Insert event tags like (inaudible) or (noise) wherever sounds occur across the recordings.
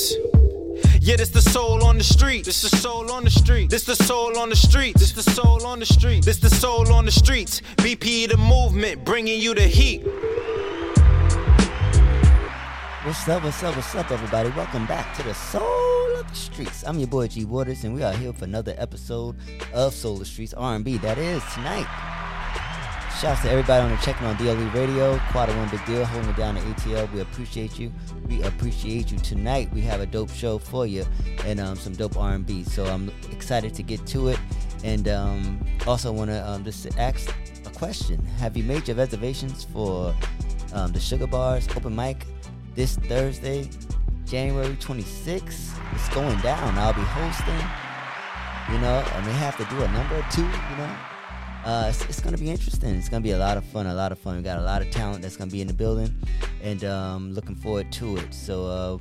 streets. Yeah, this the soul on the street. This the soul on the street. This the soul on the street. This the soul on the street. This the soul on the streets. BP the movement, bringing you the heat. What's up, what's up, what's up, everybody? Welcome back to the Soul of the Streets. I'm your boy G Waters, and we are here for another episode of Soul of the Streets R&B. That is tonight. Shouts to everybody on the checking on DLE Radio. A one big deal, holding it down to ATL. We appreciate you. We appreciate you. Tonight we have a dope show for you and um, some dope R&B. So I'm excited to get to it. And um, also want to um, just ask a question. Have you made your reservations for um, the Sugar Bars open mic this Thursday, January 26th? It's going down. I'll be hosting. You know, I may have to do a number or two. You know uh, it's, it's to be interesting. It's to be a lot of fun, a lot of fun. We got a lot of talent that's to be in the building, and um, looking forward to it. So uh,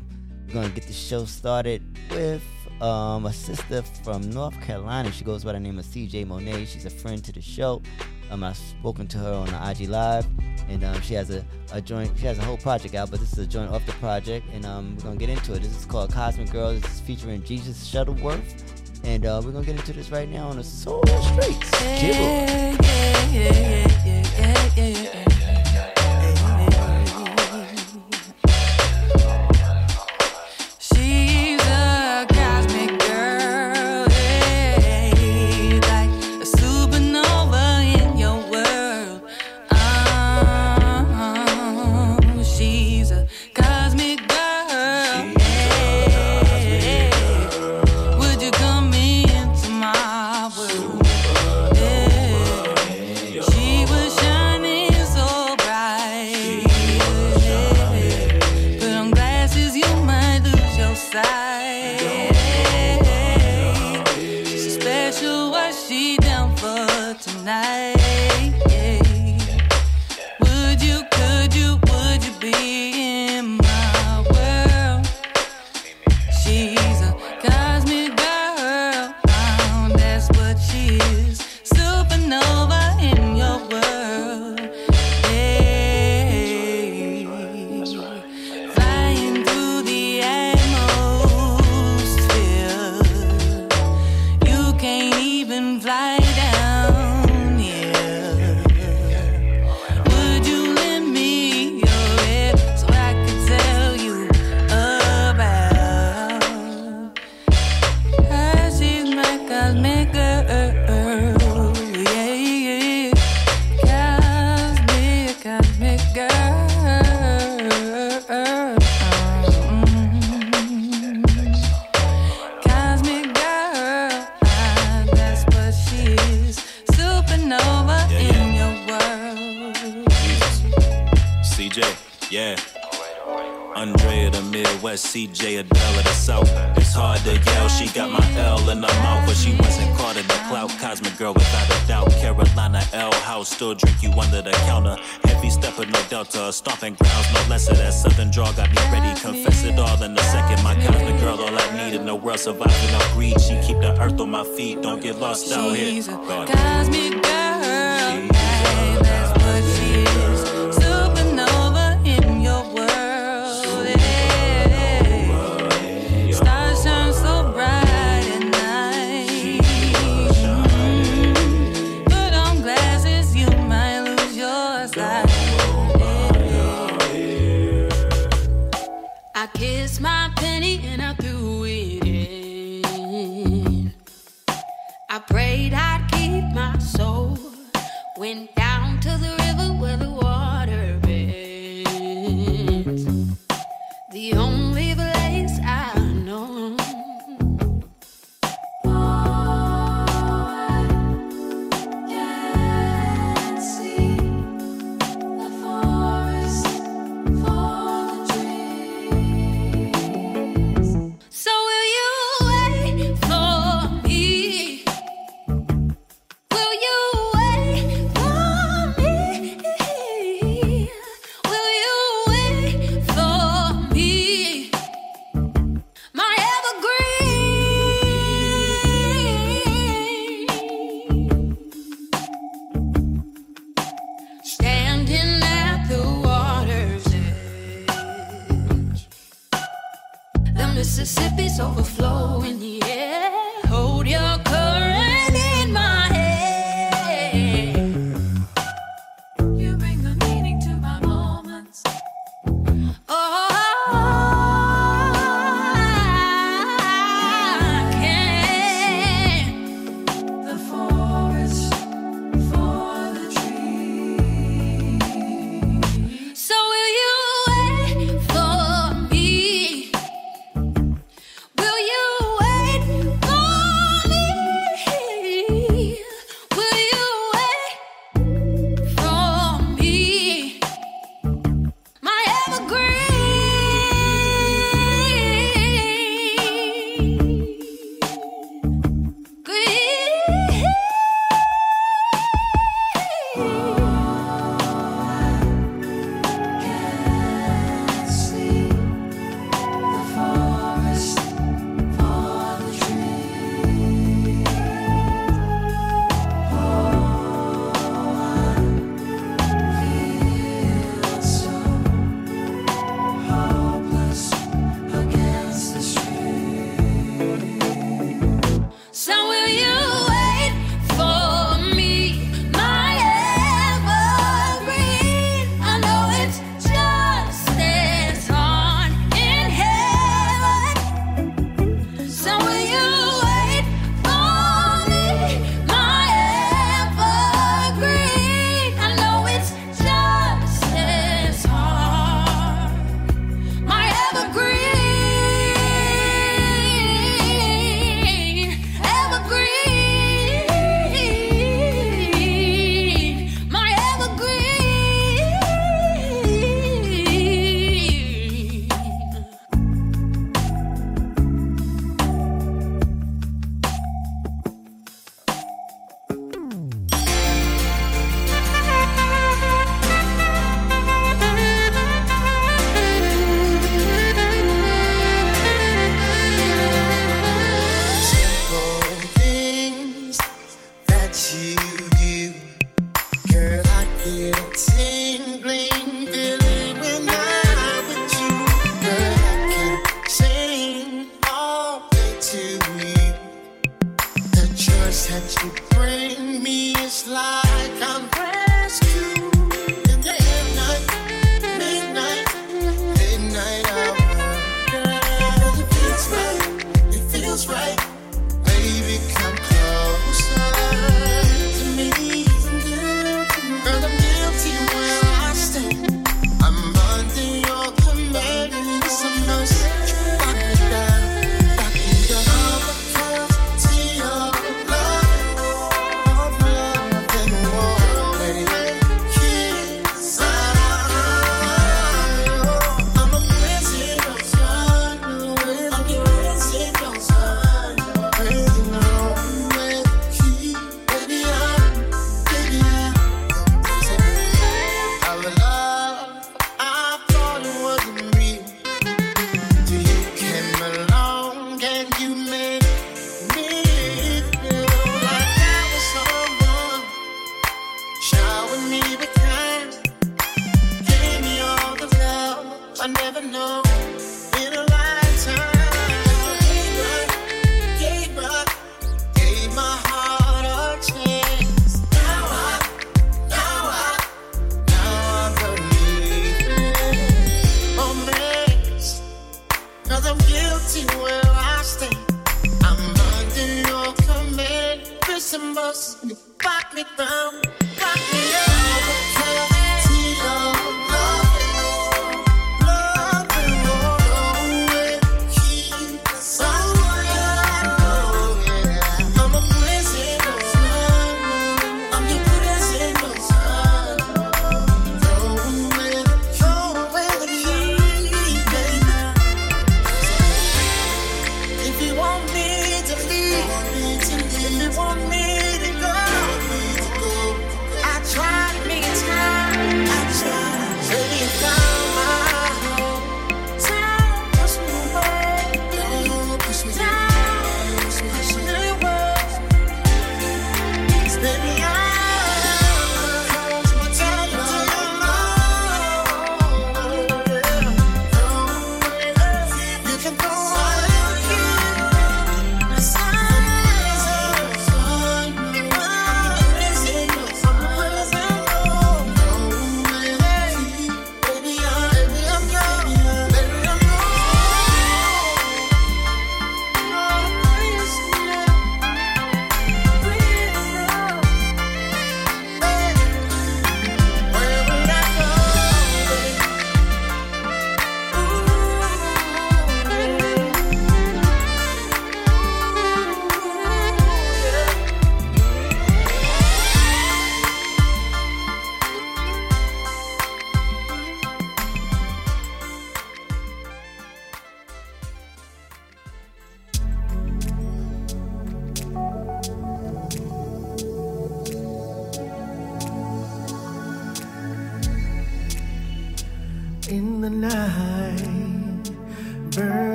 we're to get the show started with um, a sister from North Carolina. She goes by the name of CJ Monet. She's a friend to the show. Um, I've spoken to her on the IG Live, and um, she has a, a joint. She has a whole project out, but this is a joint off the project, and um, we're gonna get into it. This is called Cosmic Girl. This is featuring Jesus Shuttleworth and uh, we're gonna get into this right now on the Soul Streets. Yeah, CJ Adele of the South. It's hard to yell, she got my L in her mouth, but she wasn't caught in the clout. Cosmic girl without a doubt. Carolina L House, still drink you under the counter. Heavy stepper, no delta. Stomping grounds, no lesser. That southern draw got me ready. Confess it all in a second. My cosmic girl, all I need in the world, surviving off greed. She keep the earth on my feet, don't get lost out here. She's a cosmic girl. you made.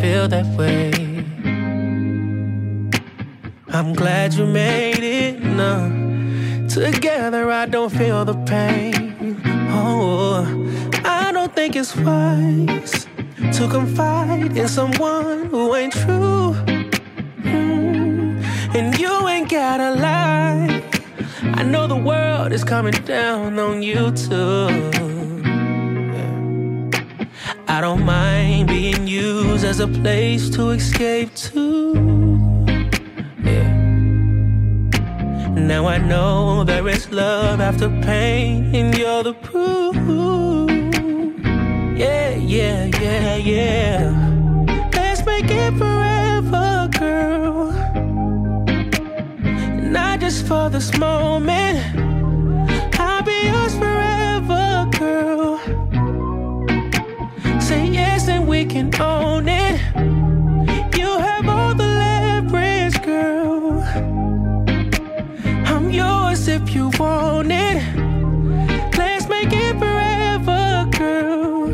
Feel that way. I'm glad you made it, no. Together, I don't feel the pain. Oh, I don't think it's wise to confide in someone who ain't true. Mm, And you ain't gotta lie. I know the world is coming down on you too. I don't mind being used as a place to escape to. Yeah. Now I know there is love after pain, and you're the proof. Yeah, yeah, yeah, yeah. Let's make it forever, girl. Not just for this moment. I'll be yours forever, yes and we can own it. You have all the leverage, girl. I'm yours if you want it. Let's make it forever, girl.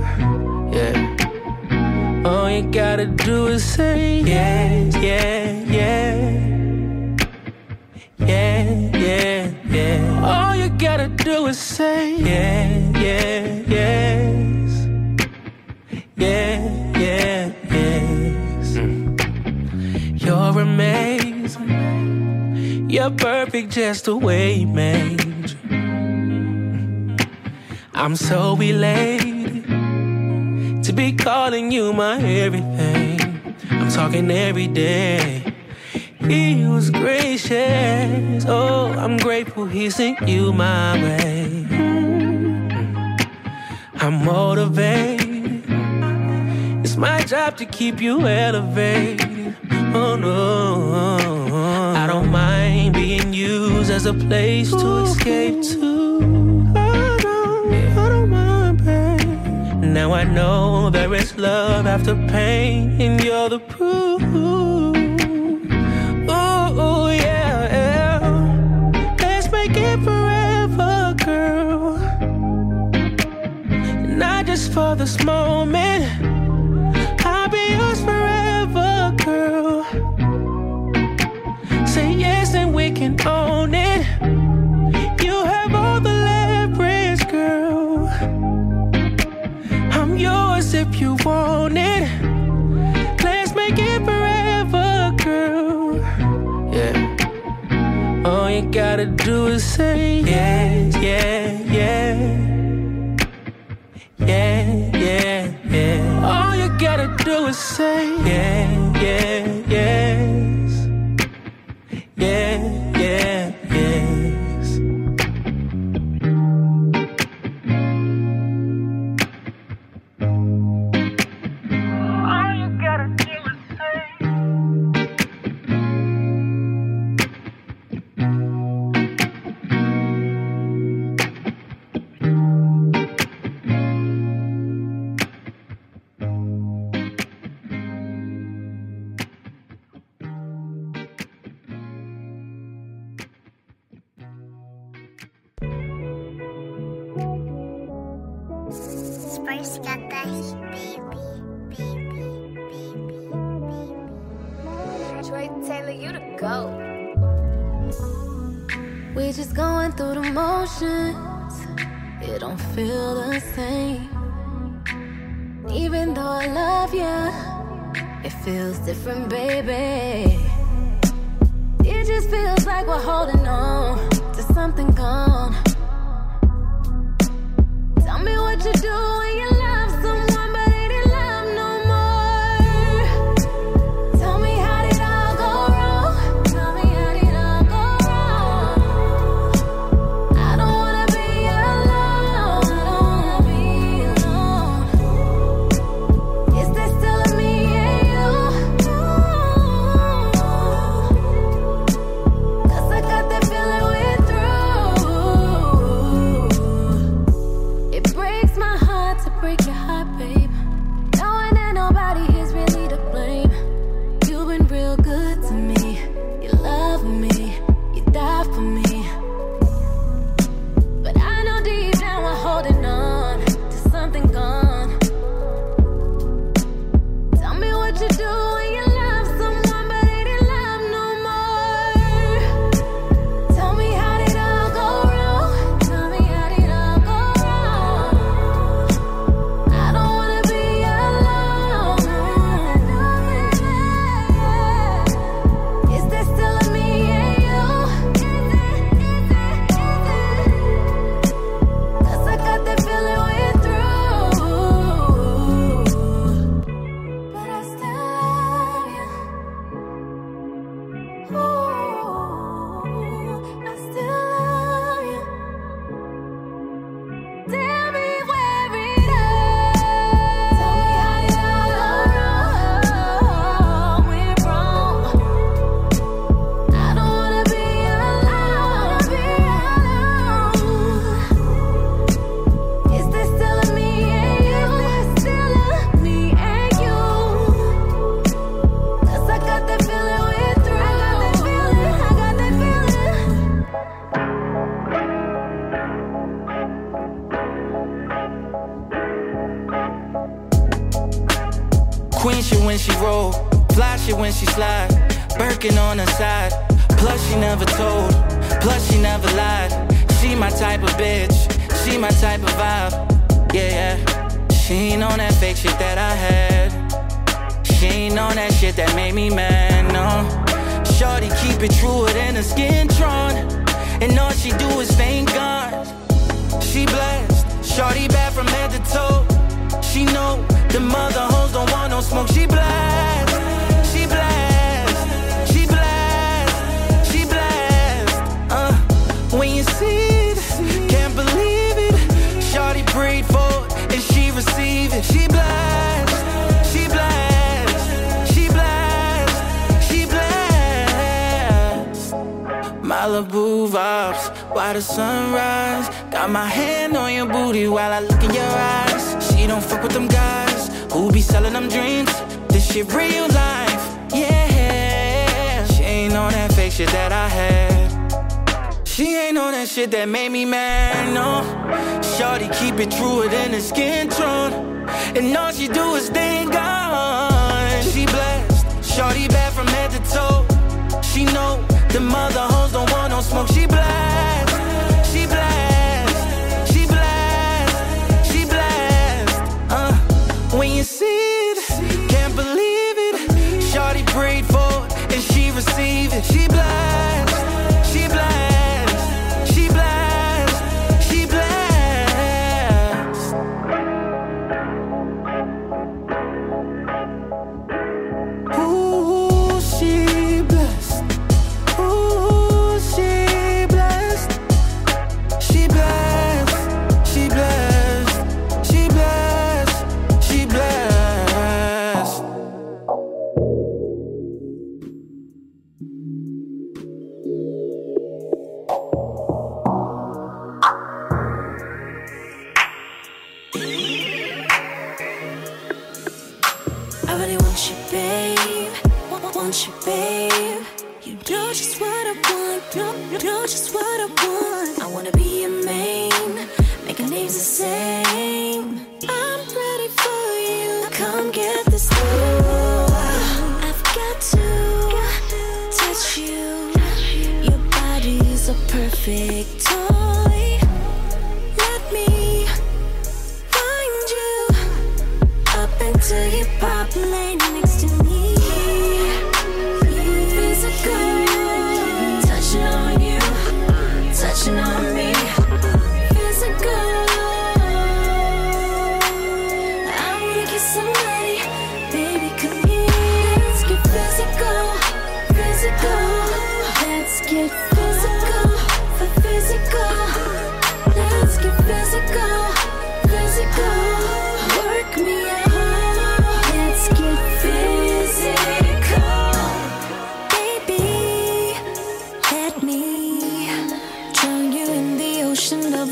Yeah. All you gotta do is say yes, yeah, yeah. Yeah, yeah, yeah. All you gotta do is say yeah, yeah, You're perfect just the way you made. I'm so elated to be calling you my everything. I'm talking every day. He was gracious. Oh, I'm grateful he sent you my way. I'm motivated. It's my job to keep you elevated. Oh no, I don't mind being used as a place to escape to. I don't, I don't mind, babe. Now I know there is love after pain, and you're the proof. Ooh, yeah, yeah. Let's make it forever, girl. Not just for this moment. Can own it. You have all the leverage, girl. I'm yours if you want it. Let's make it forever, girl. Yeah. All you gotta do is say yes, yeah, love you, it feels different, baby. It just feels like we're holding on to something gone. Tell me what you do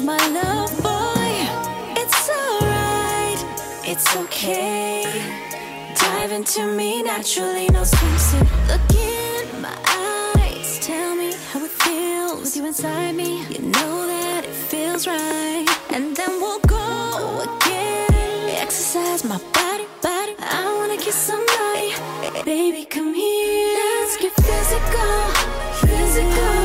my love boy. It's alright, it's okay. Dive into me naturally, no swimsuit. Look in my eyes, tell me how it feels With you inside me, you know that it feels right. And then we'll go again. Exercise my body, body. I wanna kiss somebody. Baby, come here. Let's get physical, physical.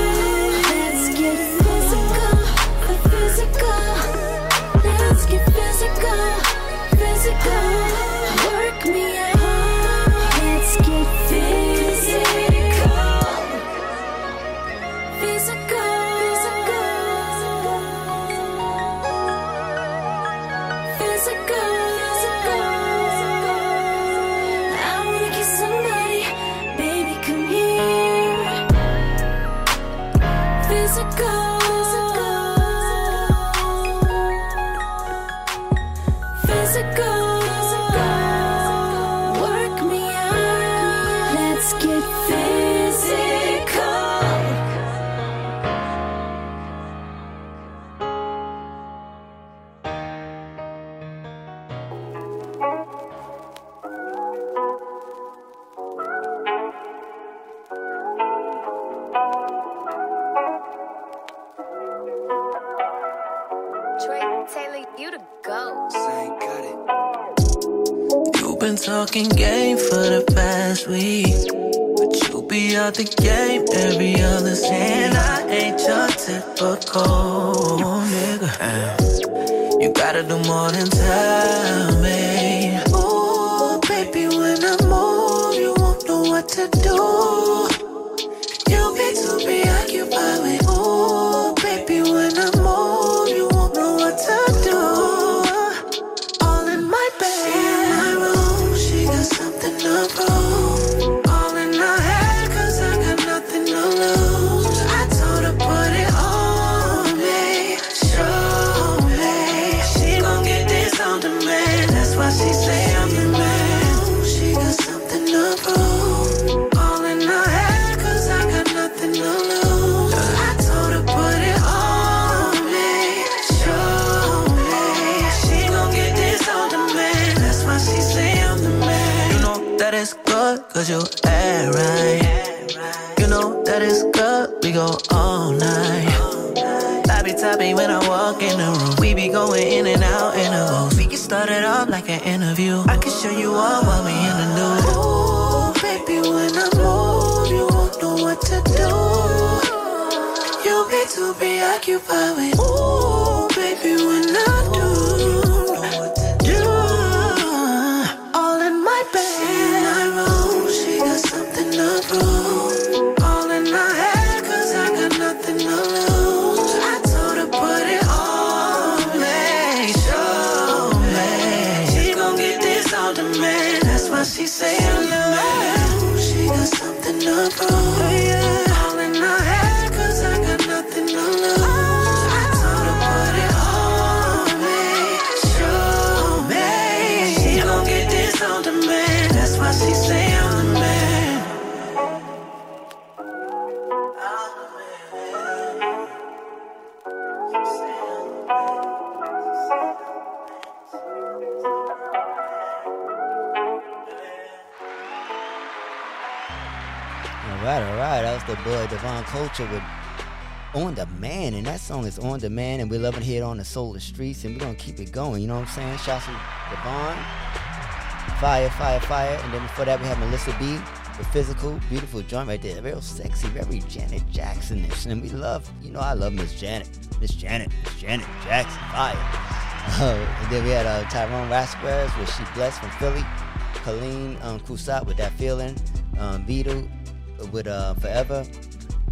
Do. Walk in the room. We be going in and out intervals. We can start it off like an interview. I can show you all while we in the nude. Ooh, baby, when I move, you won't know what to do. You'll be too preoccupied with. Ooh, baby, when I do. The boy Devon Culture with On Demand, and that song is On Demand, and we're loving it here on the Solar Streets, and we're gonna keep it going. You know what I'm saying? Shouts to Devon, Fire, Fire, Fire, and then before that we have Melissa B. The physical, beautiful joint right there, real sexy, very Janet Jacksonish, and we love, you know, I love Miss Janet, Miss Janet, Miss Janet Jackson, fire. Uh, (laughs) and then we had uh, Tyrone Rasquez with She Blessed from Philly, Colleen um, Kusat with That Feeling, um, Vito with uh, Forever.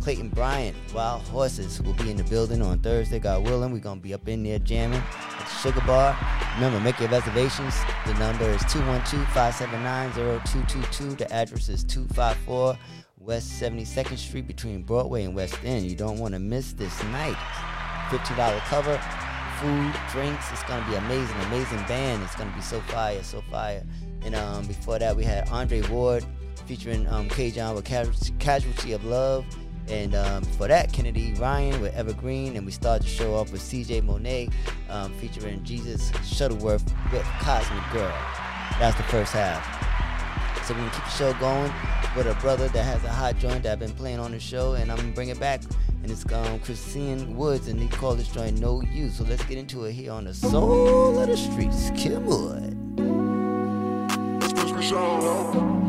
Clayton Bryant, Wild Horses, will be in the building on Thursday. God willing, we're gonna be up in there jamming at the Sugar Bar. Remember, make your reservations. The number is 212-579-0222. The address is 254 West 72nd Street between Broadway and West End. You don't want to miss this night. $15 cover, food, drinks. It's gonna be amazing, amazing band. It's gonna be so fire, so fire. And um, before that, we had Andre Ward featuring um, K. John with Casualty, of Love. And um, for that, Kennedy Ryan with Evergreen. And we start to show off with CJ Monet um, featuring Jesus Shuttleworth with Cosmic Girl. That's the first half. So we're gonna keep the show going with a brother that has a hot joint that I've been playing on the show, and I'm gonna bring it back. And it's um, Christine Woods, and he called this joint No You. So let's get into it here on the Soul of the Streets. Killwood. He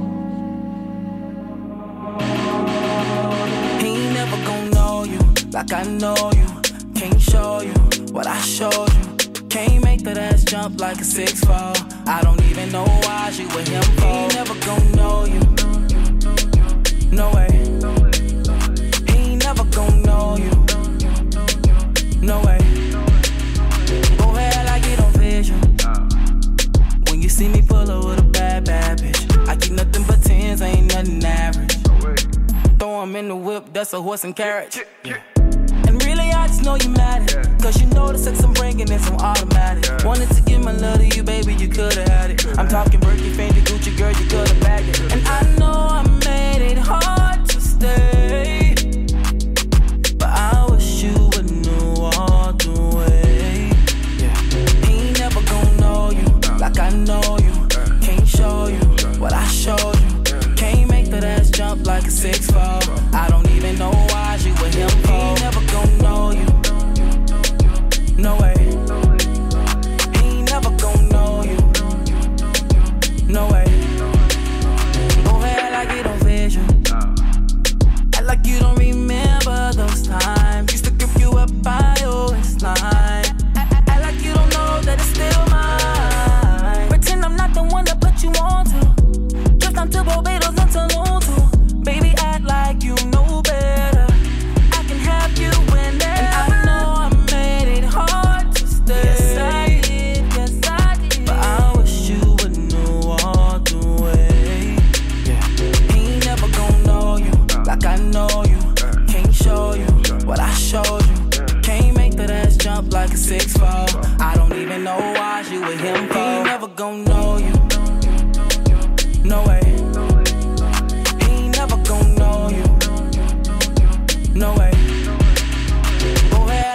never gon' know you like I know you. Can't show you what I showed you. Can't make that ass jump like a six four. I don't even know why you with him that's a horse and carriage. And really, I just know you mad at Cause you know the sex I'm bringing is on automatic. Wanted to give my love to you, baby, you could've had it. I'm talking Birkin, Fendi, Gucci, girl, you could've bagged it. And I know I made it hard to stay. But I wish you would know all the way. He ain't never gon' know you uh. like I know you. Uh. Can't show you uh. what I showed you. Can't make that ass jump like a six four. I don't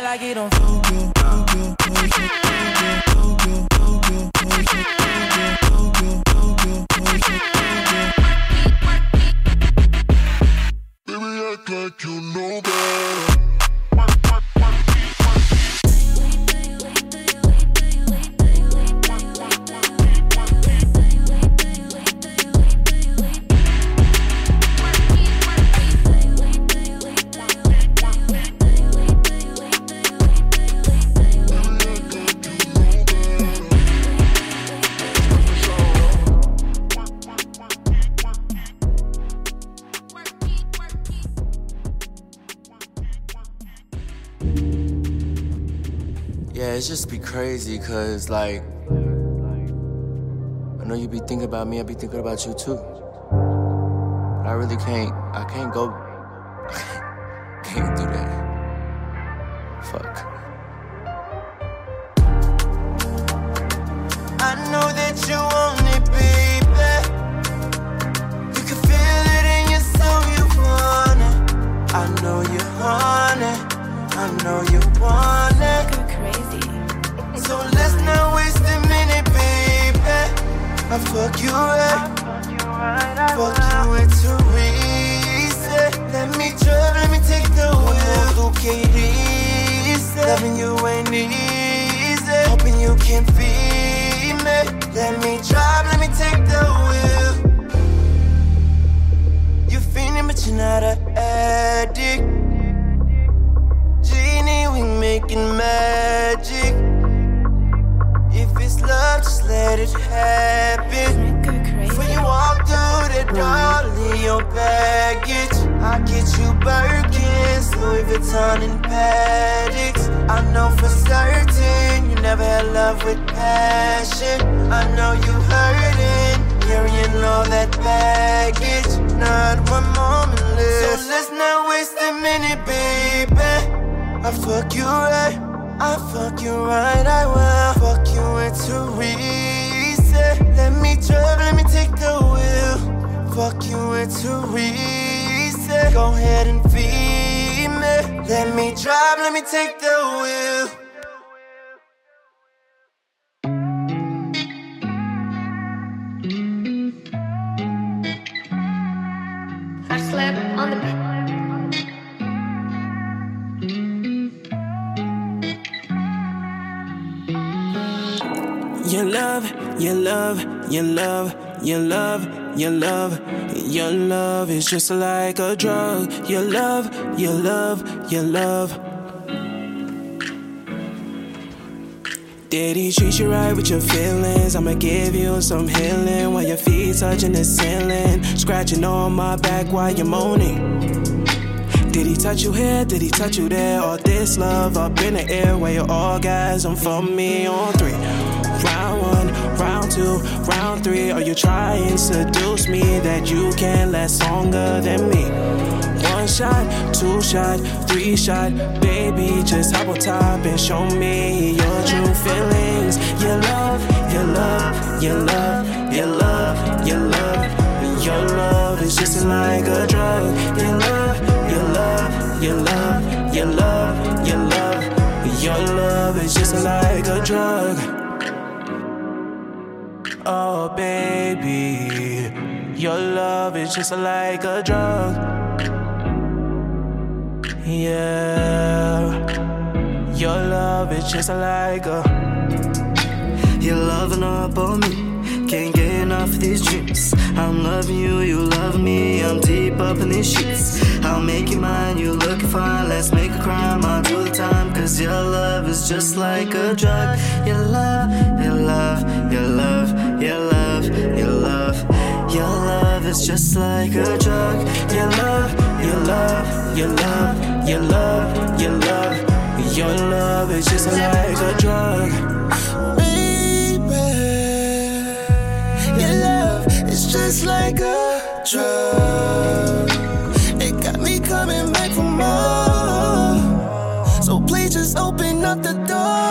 Go get on it crazy because, like, I know you be thinking about me, I be thinking about you too. But I really can't, I can't go, door, leave your baggage. I get you Birkins, Louis Vuitton and Paddocks. I know for certain you never had love with passion. I know you hurting, carrying all that baggage. Not one moment left. So let's not waste a minute, baby. I fuck you right. I fuck you right, I will fuck you into easy. Let me drive, let me take the. Fuck you into easy. Go ahead and feed me. Let me drive, let me take the wheel. I slept on the bed. Your love, your love, your love, your love, your love, your love is just like a drug. Your love, your love, your love. Did he treat you right with your feelings? I'ma give you some healing while your feet touching the ceiling, scratching on my back while you're moaning. Did he touch you here? Did he touch you there? All this love up in the air where your orgasm for me on three. Round two, round three. Are you trying to seduce me that you can last longer than me? One shot, two shot, three shot, baby, just hop on top and show me your true feelings. Your love, your love, your love, your love, your love, your love is just like a drug. Your love, your love, your love, your love, your love, your love is just like a drug. Oh, baby, your love is just like a drug. Yeah, your love is just like a. You're loving up on me. Can't get enough of these dreams. I'm loving you, you love me. I'm deep up in these sheets. I'll make you mine, you looking fine. Let's make a crime, I'll do the time. Cause your love is just like a drug. Your love, your love, your love, your love, your love. Your love is just like a drug. Your love, your love, your love, your love, your love. Your love is just like a drug. Baby, your love is just like a drug. It got me coming back for more. So please just open up the door.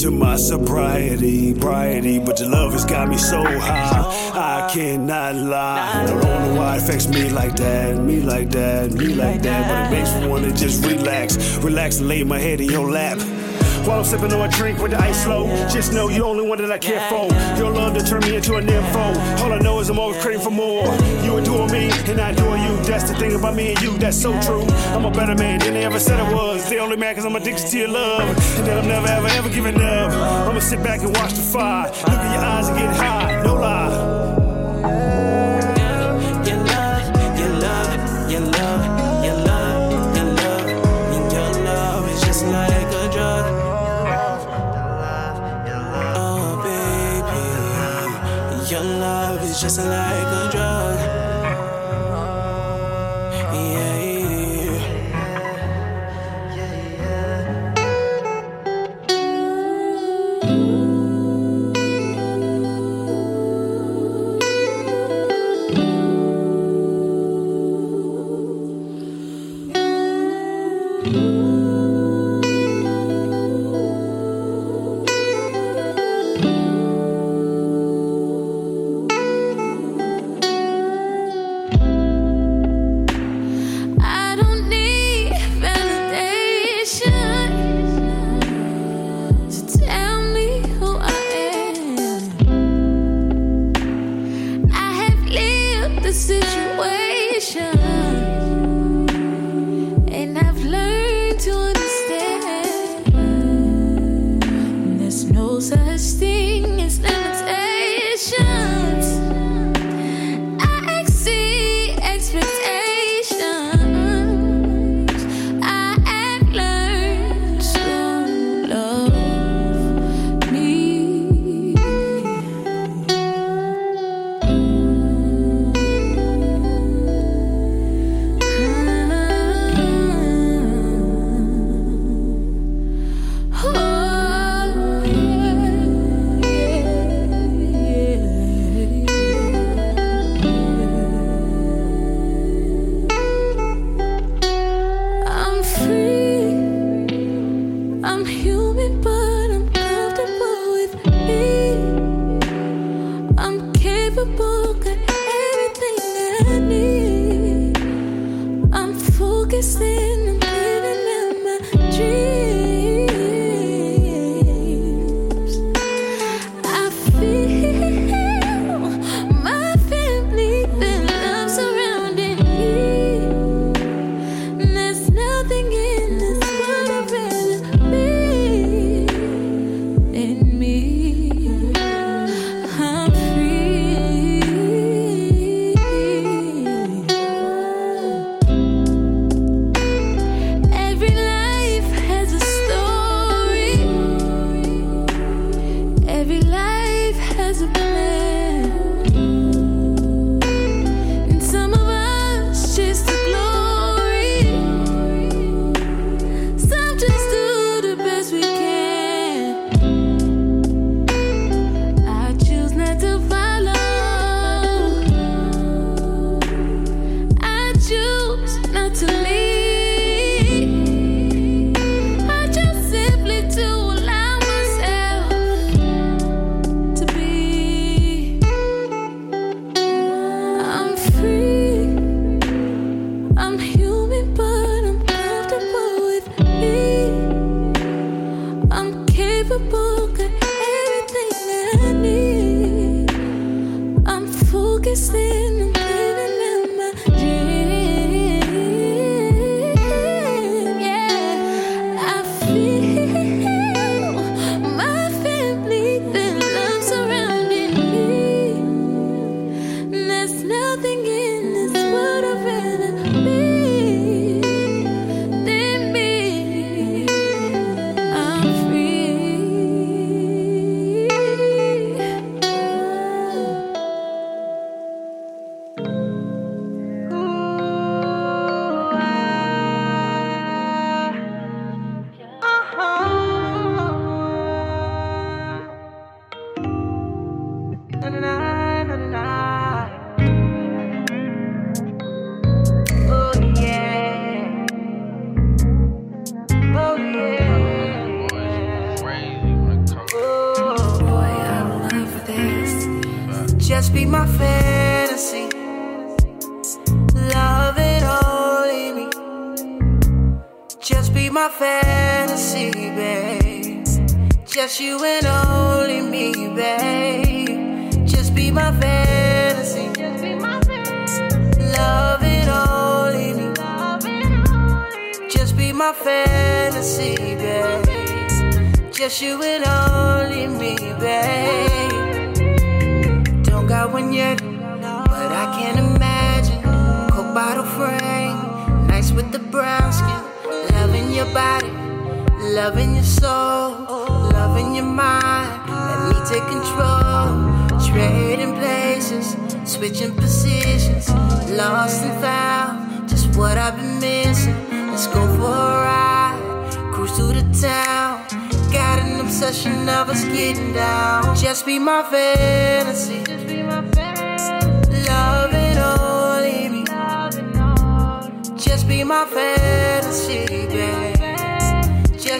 To my sobriety, briety, but your love has got me so high. I cannot lie. I don't know why it affects me like that, me like that, me like that, but it makes me wanna just relax, relax and lay my head in your lap. While I'm sipping on a drink with the ice flow, just know you're the only one that I care for. Your love to turn me into a nympho. All I know is I'm always craving for more. You adore me, and I adore you. That's the thing about me and you, that's so true. I'm a better man than they ever said I was. They only mad cause I'm addicted to your love. And that I'm never, ever, ever giving up. I'ma sit back and watch the fire. Look in your eyes and get high, no lie.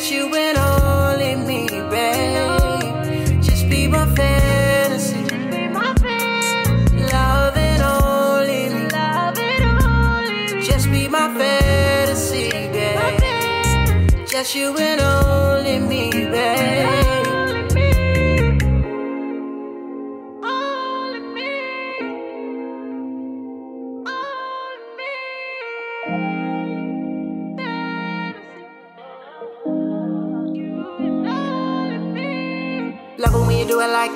That's you and only me, babe. Just be my fantasy. Love and only me. Just be my fantasy, babe. Just you and only me, babe.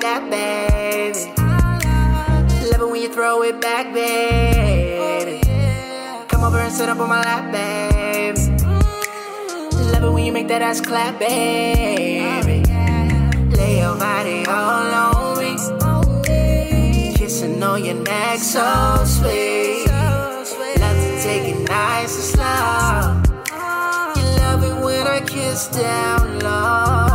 that, baby. Love it when you throw it back, baby. Come over and sit up on my lap, baby. Love it when you make that ass clap, baby. Lay your body all on me. Kissing on your neck, so sweet. Love to take it nice and slow. You love it when I kiss down low.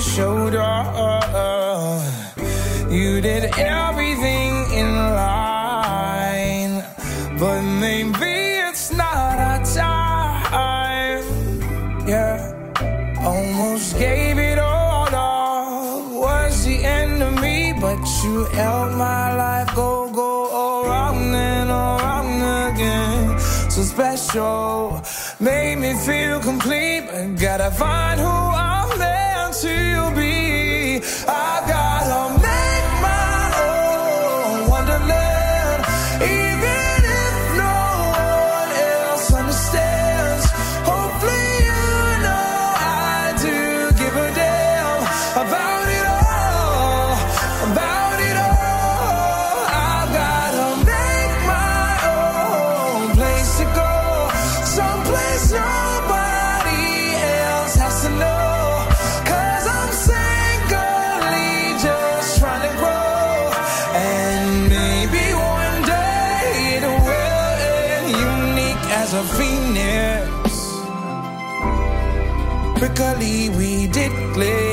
your shoulder. You did everything in line, but maybe it's not our time. Yeah, almost gave it all up. Was the end of me, but you helped my life go, go around and around again. So special, made me feel complete, but gotta find who I to be. I got we declare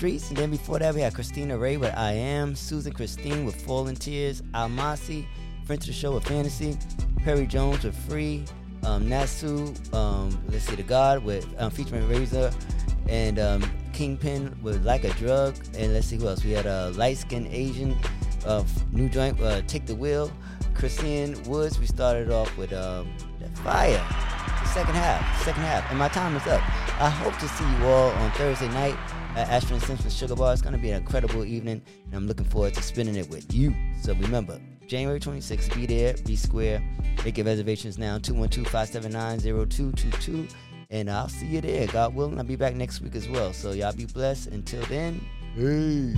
streets. And then before that, we had Christina Ray with I Am, Susan Christine with Fallen Tears, Almasi, friend to the show with Fantasy, Perry Jones with Free, um, Natsu, um, let's see, The God with um, featuring Razor, and um, Kingpin with Like a Drug. And let's see who else. We had a light skinned Asian uh, new joint, uh, Take the Wheel. Christine Woods, we started off with um, Fire. Second half, second half. And my time is up. I hope to see you all on Thursday night at Ashford and Simpson Sugar Bar. It's going to be an incredible evening, and I'm looking forward to spending it with you. So remember, January 26th, be there, be square. Make your reservations now, 212-579-0222. And I'll see you there. God willing, I'll be back next week as well. So y'all be blessed. Until then, peace.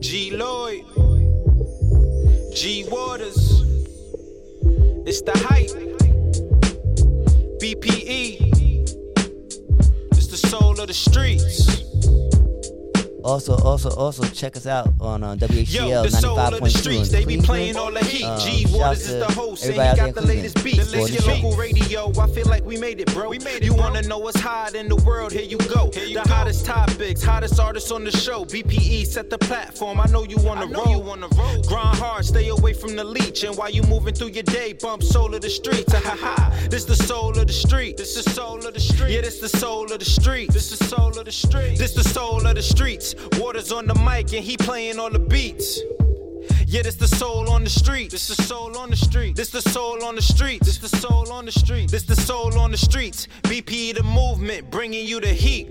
G Lloyd, G Waters, it's the hype. It's the soul of the streets. Also, also, also check us out on uh, WHCL Yo, the soul of the 95.2 streets, in they be Cleveland. playing all the heat. Um, G Waters is the host, and he everybody out there got the latest beats. This the your show. local radio, I feel like we made it, bro. We made it, you wanna know what's hot in the world? Here you go. Here you the hottest topics, hottest artists on the show. BPE set the platform. I know you wanna roll. You wanna roll. Grind hard, stay away from the leech, and while you moving through your day, bump soul of the streets. Ha ha ha. This the soul of the street. This is the soul of the street. Yeah, this the soul of the street. This the soul of the street. This the soul of the streets. Waters on the mic, and he playing all the beats. Yeah, this the soul on the street. This the soul on the street. This the soul on the street. This the soul on the street. This the soul on the streets. BP the movement, bringing you the heat.